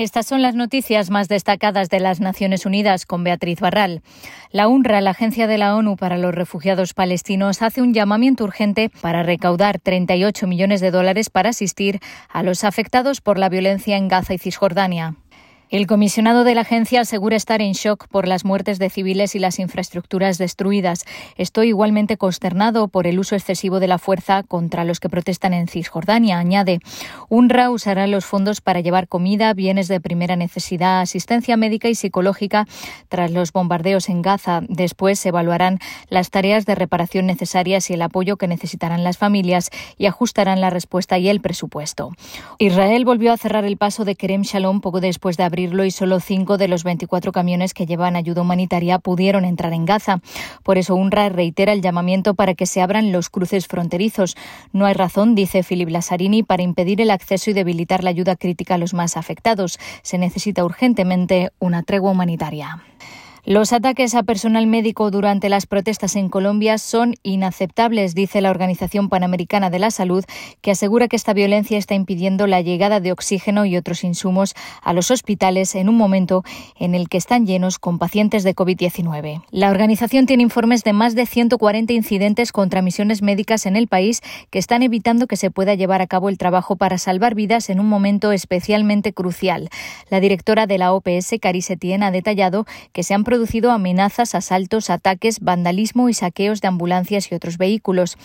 Estas son las noticias más destacadas de las Naciones Unidas con Beatriz Barral. La UNRWA, la Agencia de la ONU para los Refugiados Palestinos, hace un llamamiento urgente para recaudar 38 millones de dólares para asistir a los afectados por la violencia en Gaza y Cisjordania. El comisionado de la agencia asegura estar en shock por las muertes de civiles y las infraestructuras destruidas. Estoy igualmente consternado por el uso excesivo de la fuerza contra los que protestan en Cisjordania, añade. UNRWA usará los fondos para llevar comida, bienes de primera necesidad, asistencia médica y psicológica tras los bombardeos en Gaza. Después se evaluarán las tareas de reparación necesarias y el apoyo que necesitarán las familias y ajustarán la respuesta y el presupuesto. Israel volvió a cerrar el paso de Kerem Shalom poco después de abrir y solo cinco de los 24 camiones que llevan ayuda humanitaria pudieron entrar en Gaza. Por eso UNRWA reitera el llamamiento para que se abran los cruces fronterizos. No hay razón, dice Filip Lazzarini, para impedir el acceso y debilitar la ayuda crítica a los más afectados. Se necesita urgentemente una tregua humanitaria. Los ataques a personal médico durante las protestas en Colombia son inaceptables, dice la Organización Panamericana de la Salud, que asegura que esta violencia está impidiendo la llegada de oxígeno y otros insumos a los hospitales en un momento en el que están llenos con pacientes de COVID-19. La organización tiene informes de más de 140 incidentes contra misiones médicas en el país que están evitando que se pueda llevar a cabo el trabajo para salvar vidas en un momento especialmente crucial. La directora de la OPS, Cari Setien, ha detallado que se han producido amenazas, asaltos, ataques, vandalismo y saqueos de ambulancias y otros vehículos.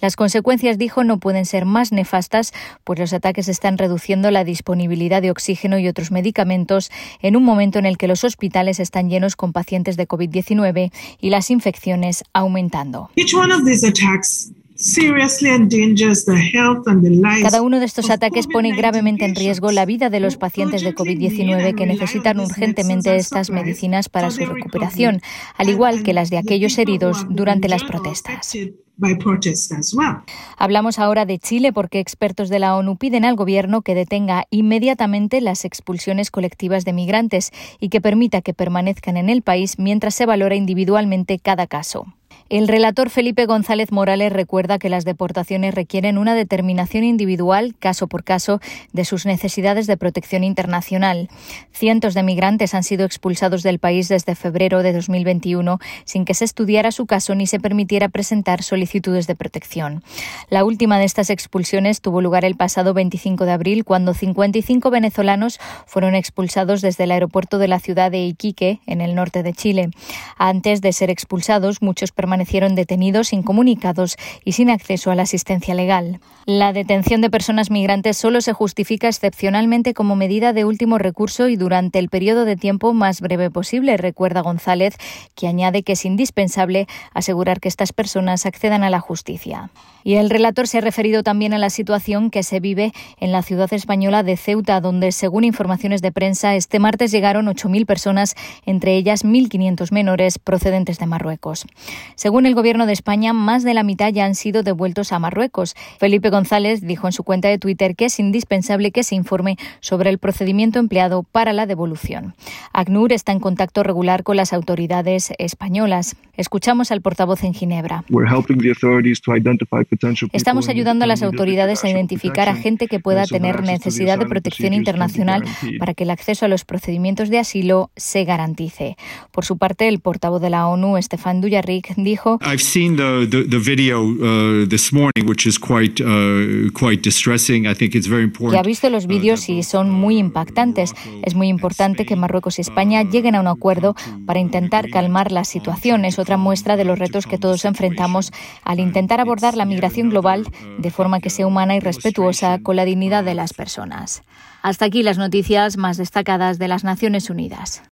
Las consecuencias, dijo, no pueden ser más nefastas, pues los ataques están reduciendo la disponibilidad de oxígeno y otros medicamentos en un momento en el que los hospitales están llenos con pacientes de COVID-19 y las infecciones aumentando. Cada uno de estos ataques pone gravemente en riesgo la vida de los pacientes de COVID-19 que necesitan urgentemente estas medicinas para su recuperación, al igual que las de aquellos heridos durante las protestas. Hablamos ahora de Chile porque expertos de la ONU piden al gobierno que detenga inmediatamente las expulsiones colectivas de migrantes y que permita que permanezcan en el país mientras se valora individualmente cada caso. El relator Felipe González Morales recuerda que las deportaciones requieren una determinación individual, caso por caso, de sus necesidades de protección internacional. Cientos de migrantes han sido expulsados del país desde febrero de 2021 sin que se estudiara su caso ni se permitiera presentar solicitudes de protección. La última de estas expulsiones tuvo lugar el pasado 25 de abril cuando 55 venezolanos fueron expulsados desde el aeropuerto de la ciudad de Iquique, en el norte de Chile. Antes de ser expulsados, muchos permanecieron detenidos, incomunicados y sin acceso a la asistencia legal. La detención de personas migrantes solo se justifica excepcionalmente como medida de último recurso y durante el periodo de tiempo más breve posible, recuerda González, que añade que es indispensable asegurar que estas personas accedan a la justicia. Y el relator se ha referido también a la situación que se vive en la ciudad española de Ceuta, donde, según informaciones de prensa, este martes llegaron 8.000 personas, entre ellas 1.500 menores procedentes de Marruecos. Según el Gobierno de España, más de la mitad ya han sido devueltos a Marruecos. Felipe González dijo en su cuenta de Twitter que es indispensable que se informe sobre el procedimiento empleado para la devolución. ACNUR está en contacto regular con las autoridades españolas. Escuchamos al portavoz en Ginebra. Estamos ayudando a las autoridades a identificar a gente que pueda tener necesidad de protección internacional para que el acceso a los procedimientos de asilo se garantice. Por su parte, el portavoz de la ONU, Stefan Dujarric, dijo: Ya ha visto los vídeos y son muy impactantes. Es muy importante que Marruecos y España lleguen a un acuerdo para intentar calmar la situación. Es otra muestra de los retos que todos enfrentamos al intentar abordar la migración global de forma que sea humana y respetuosa con la dignidad de las personas. Hasta aquí las noticias más destacadas de las Naciones Unidas.